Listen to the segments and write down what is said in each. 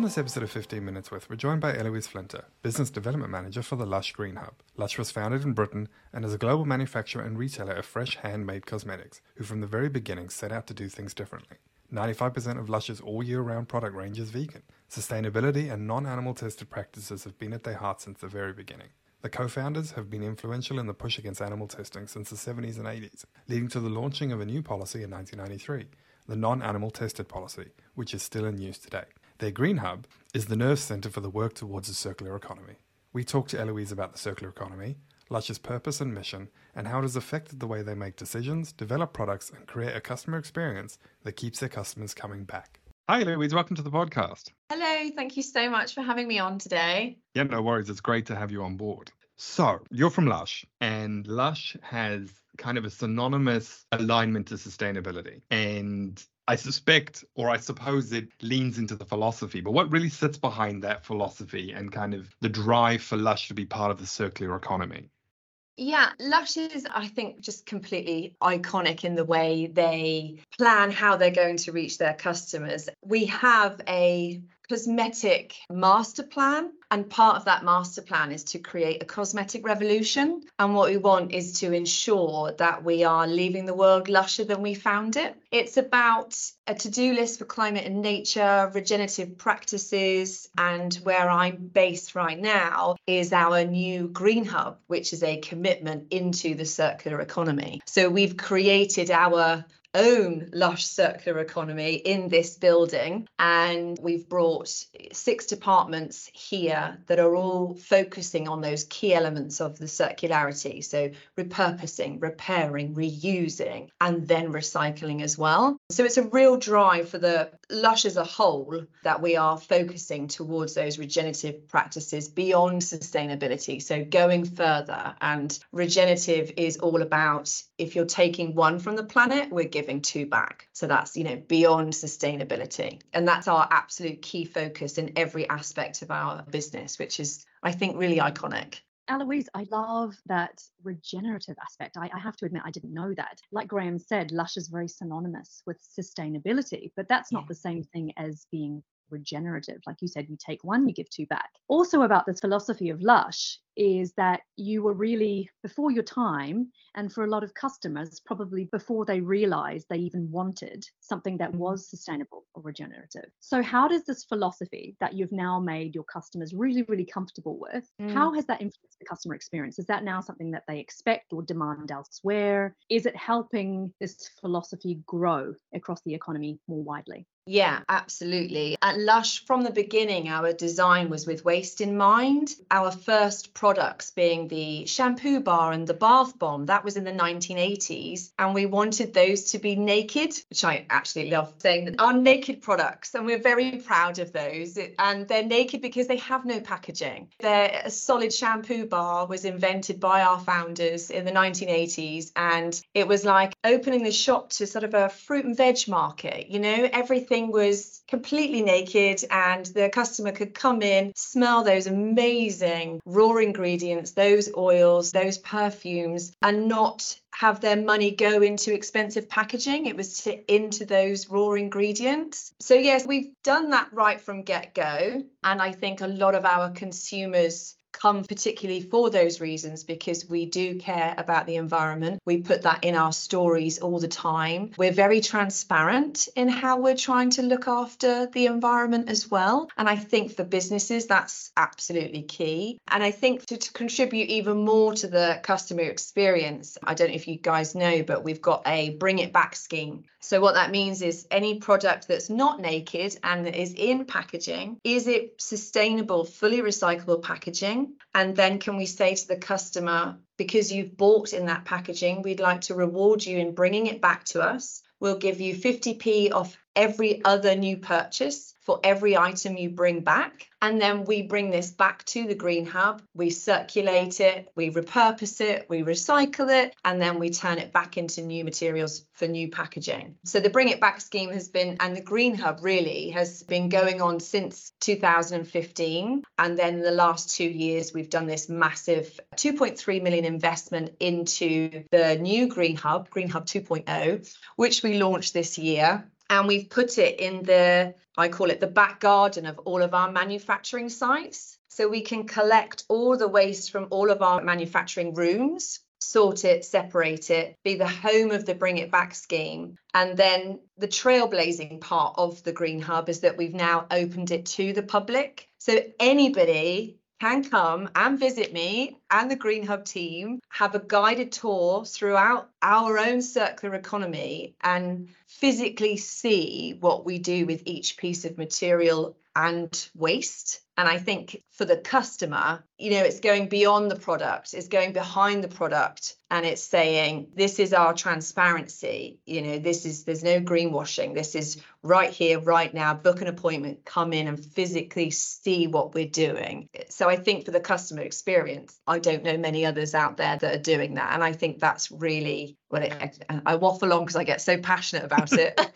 On this episode of 15 Minutes With, we're joined by Eloise Flinter, Business Development Manager for the Lush Green Hub. Lush was founded in Britain and is a global manufacturer and retailer of fresh handmade cosmetics, who from the very beginning set out to do things differently. 95% of Lush's all year round product range is vegan. Sustainability and non animal tested practices have been at their heart since the very beginning. The co founders have been influential in the push against animal testing since the 70s and 80s, leading to the launching of a new policy in 1993, the non animal tested policy, which is still in use today. Their Green Hub is the nerve center for the work towards a circular economy. We talked to Eloise about the circular economy, Lush's purpose and mission, and how it has affected the way they make decisions, develop products, and create a customer experience that keeps their customers coming back. Hi, Eloise. Welcome to the podcast. Hello. Thank you so much for having me on today. Yeah, no worries. It's great to have you on board. So, you're from Lush, and Lush has kind of a synonymous alignment to sustainability. And I suspect, or I suppose it leans into the philosophy, but what really sits behind that philosophy and kind of the drive for Lush to be part of the circular economy? Yeah, Lush is, I think, just completely iconic in the way they plan how they're going to reach their customers. We have a cosmetic master plan. And part of that master plan is to create a cosmetic revolution. And what we want is to ensure that we are leaving the world lusher than we found it. It's about a to do list for climate and nature, regenerative practices. And where I'm based right now is our new Green Hub, which is a commitment into the circular economy. So we've created our own lush circular economy in this building and we've brought six departments here that are all focusing on those key elements of the circularity. So repurposing repairing reusing and then recycling as well. So it's a real drive for the lush as a whole that we are focusing towards those regenerative practices beyond sustainability. So going further and regenerative is all about if you're taking one from the planet we're giving two back. So that's, you know, beyond sustainability. And that's our absolute key focus in every aspect of our business, which is, I think, really iconic. Eloise, I love that regenerative aspect. I, I, have to admit, I didn't know that. Like Graham said, Lush is very synonymous with sustainability, but that's not yeah. the same thing as being regenerative. Like you said, you take one, you give two back. Also, about this philosophy of Lush is that you were really before your time, and for a lot of customers, probably before they realized they even wanted something that was sustainable or regenerative. So, how does this philosophy that you've now made your customers really, really comfortable with, mm. how has that influenced the customer experience? Is that now something that they expect or demand elsewhere? Is it helping this philosophy grow across the economy more widely? Yeah, absolutely. At Lush, from the beginning, our design was with waste in mind. Our first products being the shampoo bar and the bath bomb, that was in the 1980s. And we wanted those to be naked, which I actually love saying that are naked products. And we're very proud of those. And they're naked because they have no packaging. Their solid shampoo bar was invented by our founders in the 1980s. And it was like opening the shop to sort of a fruit and veg market, you know, everything was completely naked and the customer could come in, smell those amazing raw ingredients, those oils, those perfumes, and not have their money go into expensive packaging. It was to, into those raw ingredients. So, yes, we've done that right from get go. And I think a lot of our consumers come particularly for those reasons because we do care about the environment. We put that in our stories all the time. We're very transparent in how we're trying to look after the environment as well. And I think for businesses, that's absolutely key. And I think to, to contribute even more to the customer experience, I don't know if you guys know, but we've got a bring it back scheme. So what that means is any product that's not naked and is in packaging, is it sustainable, fully recyclable packaging? And then can we say to the customer, because you've bought in that packaging, we'd like to reward you in bringing it back to us. We'll give you 50p off every other new purchase for every item you bring back. And then we bring this back to the Green Hub, we circulate it, we repurpose it, we recycle it, and then we turn it back into new materials for new packaging. So the Bring It Back scheme has been, and the Green Hub really has been going on since 2015. And then the last two years, we've done this massive 2.3 million investment into the new Green Hub, Green Hub 2.0, which we launched this year and we've put it in the, I call it the back garden of all of our manufacturing sites. So we can collect all the waste from all of our manufacturing rooms sort it, separate it, be the home of the Bring It Back scheme. And then the trailblazing part of the Green Hub is that we've now opened it to the public. So anybody can come and visit me and the Green Hub team, have a guided tour throughout our own circular economy and physically see what we do with each piece of material and waste. And I think for the customer, you know, it's going beyond the product, it's going behind the product and it's saying, this is our transparency. You know, this is, there's no greenwashing. This is right here, right now. Book an appointment, come in and physically see what we're doing. So I think for the customer experience, I don't know many others out there that are doing that. And I think that's really, well, it, I waffle on because I get so passionate about it.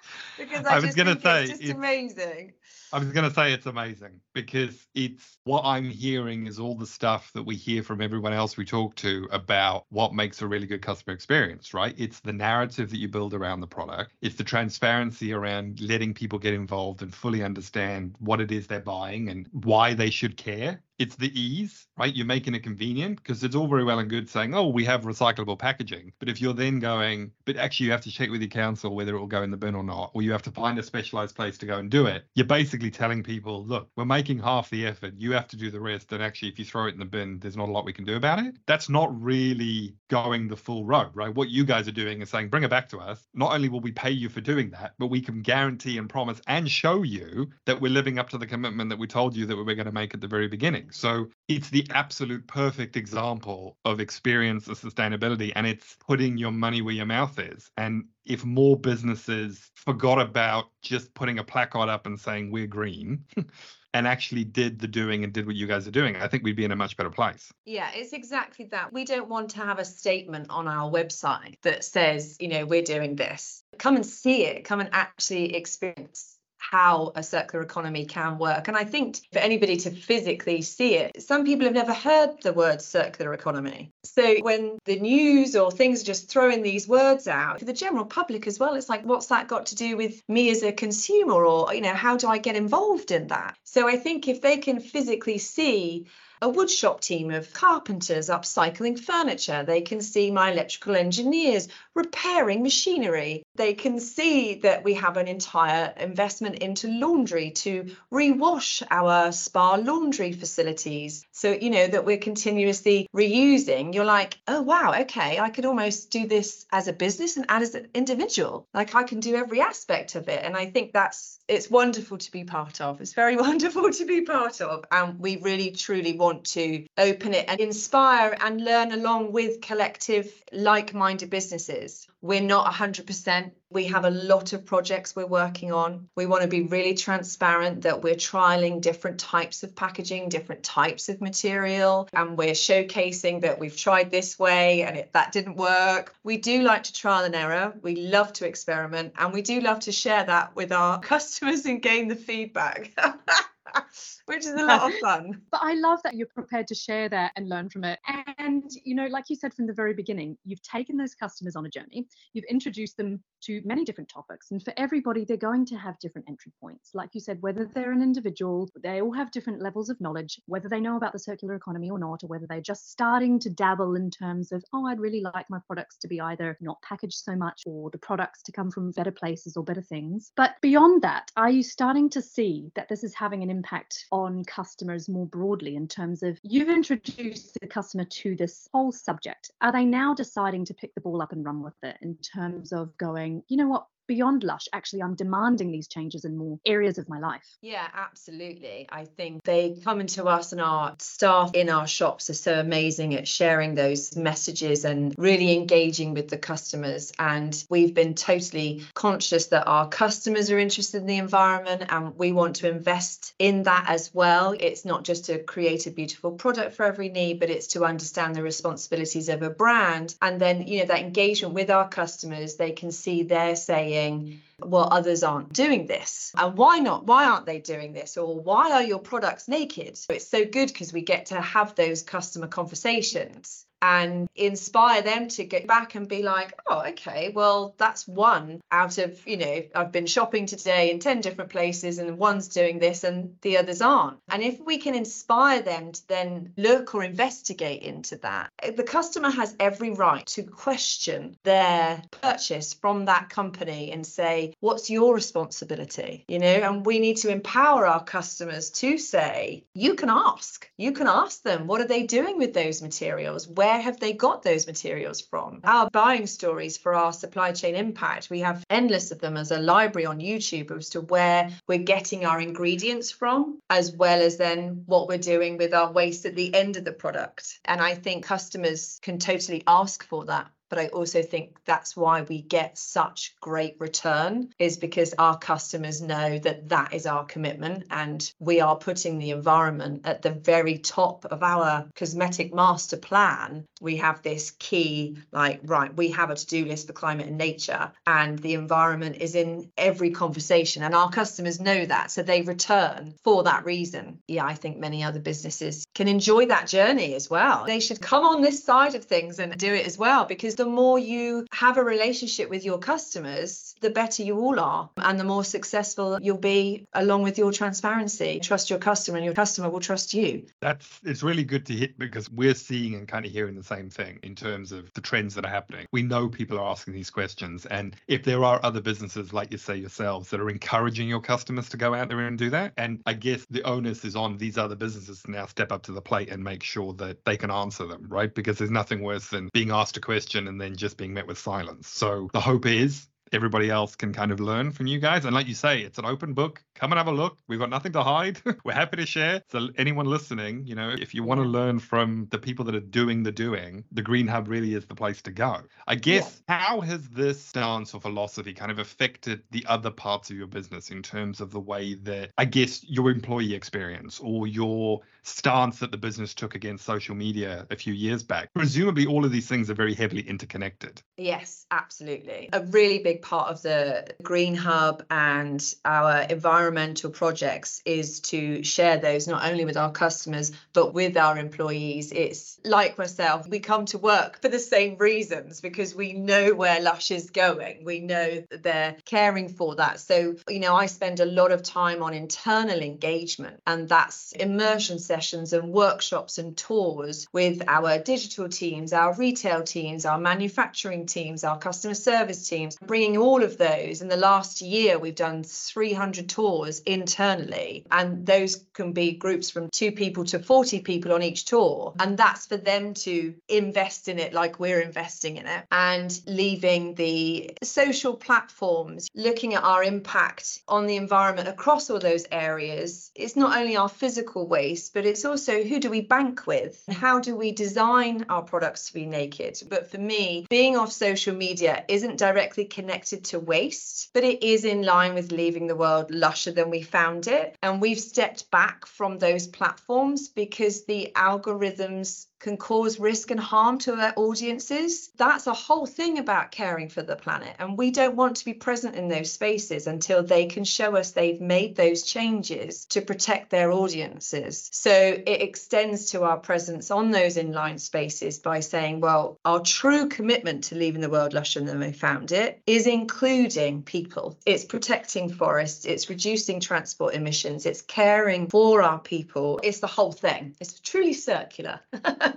because I, I was going to say, it's just it's, amazing. I was going to say it's amazing because it's what I'm hearing is all the stuff that we hear from everyone else we talk to about what makes a really good customer experience, right? It's the narrative that you build around the product, it's the transparency around letting people get involved and fully understand what it is they're buying and why they should care it's the ease, right? You're making it convenient because it's all very well and good saying, oh, we have recyclable packaging. But if you're then going, but actually you have to check with your council whether it will go in the bin or not, or you have to find a specialized place to go and do it, you're basically telling people, look, we're making half the effort. You have to do the rest. And actually, if you throw it in the bin, there's not a lot we can do about it. That's not really going the full road, right? What you guys are doing is saying, bring it back to us. Not only will we pay you for doing that, but we can guarantee and promise and show you that we're living up to the commitment that we told you that we were going to make at the very beginning. So it's the absolute perfect example of experience of sustainability and it's putting your money where your mouth is. And if more businesses forgot about just putting a placard up and saying we're green and actually did the doing and did what you guys are doing, I think we'd be in a much better place. Yeah, it's exactly that. We don't want to have a statement on our website that says, you know, we're doing this. Come and see it, come and actually experience how a circular economy can work. And I think for anybody to physically see it, some people have never heard the word circular economy. So when the news or things are just throwing these words out for the general public as well, it's like, what's that got to do with me as a consumer? Or, you know, how do I get involved in that? So I think if they can physically see a woodshop team of carpenters upcycling furniture. They can see my electrical engineers repairing machinery. They can see that we have an entire investment into laundry to rewash our spa laundry facilities. So, you know, that we're continuously reusing. You're like, oh, wow, okay, I could almost do this as a business and as an individual. Like I can do every aspect of it. And I think that's, it's wonderful to be part of. It's very wonderful to be part of. And we really, truly want want to open it and inspire and learn along with collective like minded businesses. We're not 100%. We have a lot of projects we're working on. We want to be really transparent that we're trialing different types of packaging, different types of material, and we're showcasing that we've tried this way and it, that didn't work. We do like to trial and error. We love to experiment and we do love to share that with our customers and gain the feedback. which is a lot of fun. But I love that you're prepared to share that and learn from it. And, you know, like you said from the very beginning, you've taken those customers on a journey, you've introduced them to many different topics. And for everybody, they're going to have different entry points. Like you said, whether they're an individual, they all have different levels of knowledge, whether they know about the circular economy or not, or whether they're just starting to dabble in terms of, oh, I'd really like my products to be either not packaged so much or the products to come from better places or better things. But beyond that, are you starting to see that this is having an impact on customers more broadly in terms of you've introduced the customer to this whole subject? Are they now deciding to pick the ball up and run with it in terms of going, you know what, beyond Lush, actually, I'm demanding these changes in more areas of my life. Yeah, absolutely. I think they come into us, and our staff in our shops are so amazing at sharing those messages and really engaging with the customers. And we've been totally conscious that our customers are interested in the environment and we want to invest in that as well. It's not just to create a beautiful product for every need, but it's to understand the responsibilities of a brand. And then, you know, that engagement with our customers, they can see they're saying, saying, well, others aren't doing this. And why not? Why aren't they doing this? Or why are your products naked? It's so good because we get to have those customer conversations and inspire them to get back and be like, oh, okay, well, that's one out of, you know, I've been shopping today in 10 different places and one's doing this and the others aren't. And if we can inspire them to then look or investigate into that, eh, the customer has every right to question their purchase from that company and say, what's your responsibility? You know, and we need to empower our customers to say, you can ask, you can ask them, what are they doing with those materials? Where have they got those materials from? Our buying stories for our supply chain impact, we have endless of them as a library on YouTube as to where we're getting our ingredients from, as well as then what we're doing with our waste at the end of the product. And I think customers can totally ask for that but I also think that's why we get such great return is because our customers know that that is our commitment and we are putting the environment at the very top of our cosmetic master plan. We have this key like right, we have a to-do list for climate and nature and the environment is in every conversation and our customers know that so they return for that reason. Yeah, I think many other businesses can enjoy that journey as well. They should come on this side of things and do it as well because the more you have a relationship with your customers, the better you all are and the more successful you'll be along with your transparency. Trust your customer and your customer will trust you. That's it's really good to hit because we're seeing and kind of hearing the same thing in terms of the trends that are happening. We know people are asking these questions and if there are other businesses like you say yourselves that are encouraging your customers to go out there and do that and I guess the onus is on these other businesses to now step up to the plate and make sure that they can answer them, right? Because there's nothing worse than being asked a question and then just being met with silence. So the hope is everybody else can kind of learn from you guys. And like you say, it's an open book. Come and have a look. We've got nothing to hide. We're happy to share. So anyone listening, you know, if you want to learn from the people that are doing the doing, the Green Hub really is the place to go. I guess yeah. how has this stance or philosophy kind of affected the other parts of your business in terms of the way that I guess your employee experience or your stance that the business took against social media a few years back? Presumably all of these things are very heavily interconnected. Yes, absolutely. A really big part of the Green Hub and our environmental projects is to share those not only with our customers but with our employees. It's like myself, we come to work for the same reasons because we know where Lush is going. We know they're caring for that. So, you know, I spend a lot of time on internal engagement and that's immersion sessions and workshops and tours with our digital teams, our retail teams, our manufacturing teams, our customer service teams, bringing all of those. In the last year, we've done 300 tours internally, and those can be groups from two people to 40 people on each tour. And that's for them to invest in it like we're investing in it and leaving the social platforms, looking at our impact on the environment across all those areas. It's not only our physical waste, but it's also who do we bank with? Mm-hmm. How do we design our products to be naked? But for me, being off social media isn't directly connected to waste, but it is in line with leaving the world lusher than we found it. And we've stepped back from those platforms because the algorithms can cause risk and harm to their audiences. That's a whole thing about caring for the planet. And we don't want to be present in those spaces until they can show us they've made those changes to protect their audiences. So it extends to our presence on those inline spaces by saying, well, our true commitment to leaving the world lusher than we found it is including people. It's protecting forests, it's reducing transport emissions, it's caring for our people. It's the whole thing. It's truly circular.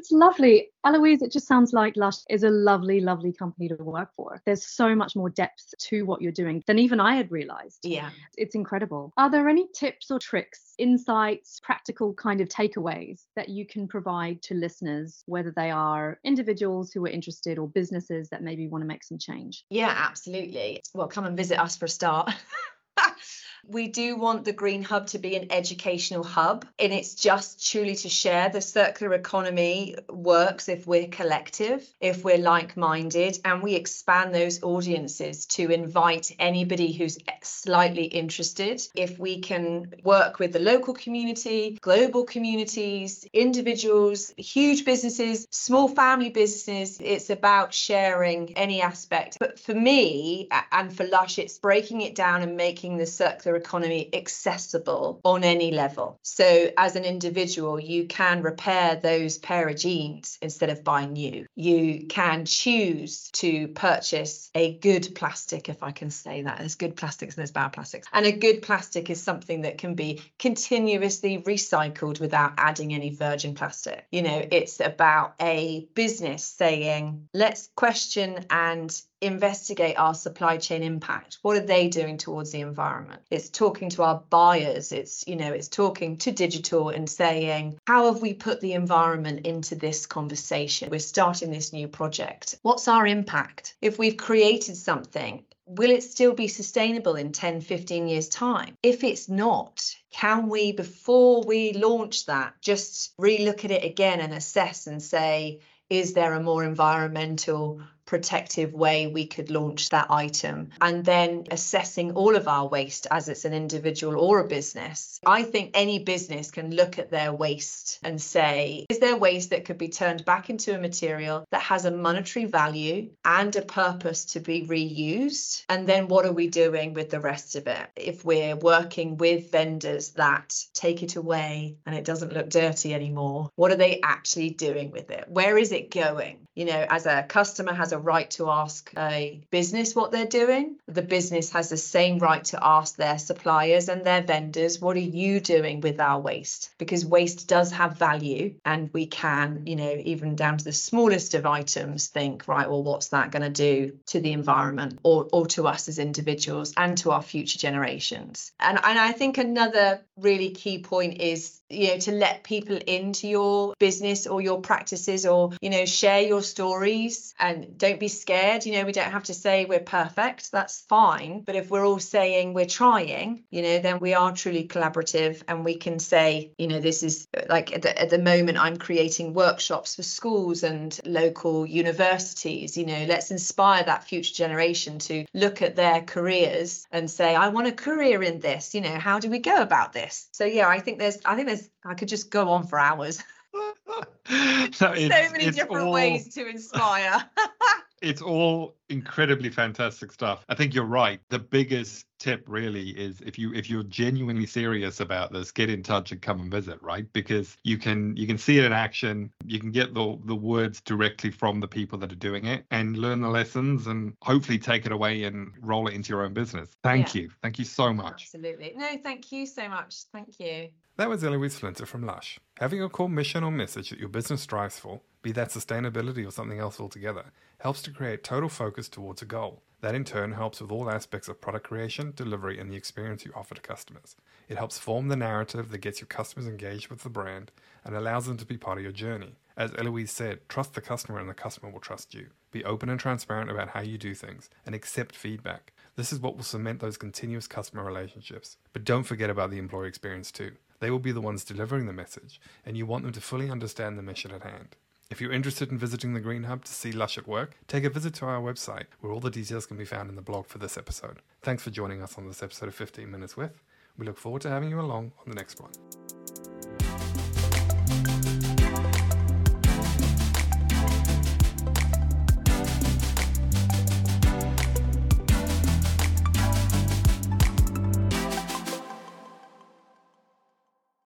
it's lovely. Eloise, it just sounds like Lush is a lovely, lovely company to work for. There's so much more depth to what you're doing than even I had realized. Yeah. It's incredible. Are there any tips or tricks, insights, practical kind of takeaways that you can provide to listeners, whether they are individuals who are interested or businesses that maybe want to make some change? Yeah, absolutely. Well, come and visit us for a start. We do want the Green Hub to be an educational hub, and it's just truly to share. The circular economy works if we're collective, if we're like minded, and we expand those audiences to invite anybody who's slightly interested. If we can work with the local community, global communities, individuals, huge businesses, small family businesses, it's about sharing any aspect. But for me and for Lush, it's breaking it down and making the circular economy accessible on any level. So, as an individual, you can repair those pair of jeans instead of buying new. You can choose to purchase a good plastic, if I can say that. There's good plastics and there's bad plastics. And a good plastic is something that can be continuously recycled without adding any virgin plastic. You know, it's about a business saying, let's question and investigate our supply chain impact. What are they doing towards the environment? It's talking to our buyers. It's you know it's talking to digital and saying how have we put the environment into this conversation? We're starting this new project. What's our impact? If we've created something will it still be sustainable in 10 15 years time? If it's not can we before we launch that just relook at it again and assess and say is there a more environmental protective way we could launch that item and then assessing all of our waste as it's an individual or a business. I think any business can look at their waste and say, is there waste that could be turned back into a material that has a monetary value and a purpose to be reused? And then what are we doing with the rest of it? If we're working with vendors that take it away and it doesn't look dirty anymore, what are they actually doing with it? Where is it going? You know, as a customer has a right to ask a business what they're doing. The business has the same right to ask their suppliers and their vendors, what are you doing with our waste? Because waste does have value and we can, you know, even down to the smallest of items, think, right, well, what's that going to do to the environment or, or to us as individuals and to our future generations? And, and I think another really key point is, you know, to let people into your business or your practices or, you know, share your stories and don't be scared. You know, we don't have to say we're perfect. That's fine. But if we're all saying we're trying, you know, then we are truly collaborative and we can say, you know, this is uh, like at the, at the moment, I'm creating workshops for schools and local universities. You know, let's inspire that future generation to look at their careers and say, I want a career in this. You know, how do we go about this? So, yeah, I think there's, I think there's, I could just go on for hours. so, so many different all... ways to inspire. it's all incredibly fantastic stuff. I think you're right. The biggest tip really is if you if you're genuinely serious about this, get in touch and come and visit, right? Because you can you can see it in action. You can get the the words directly from the people that are doing it and learn the lessons and hopefully take it away and roll it into your own business. Thank yeah. you. Thank you so much. Absolutely. No, thank you so much. Thank you. That was Eloise Flinter from Lush. Having a core mission or message that your business strives for, be that sustainability or something else altogether, helps to create total focus towards a goal. That in turn helps with all aspects of product creation, delivery, and the experience you offer to customers. It helps form the narrative that gets your customers engaged with the brand and allows them to be part of your journey. As Eloise said, trust the customer and the customer will trust you. Be open and transparent about how you do things and accept feedback. This is what will cement those continuous customer relationships. But don't forget about the employee experience too. They will be the ones delivering the message, and you want them to fully understand the mission at hand. If you're interested in visiting the Green Hub to see Lush at work, take a visit to our website, where all the details can be found in the blog for this episode. Thanks for joining us on this episode of 15 Minutes With. We look forward to having you along on the next one.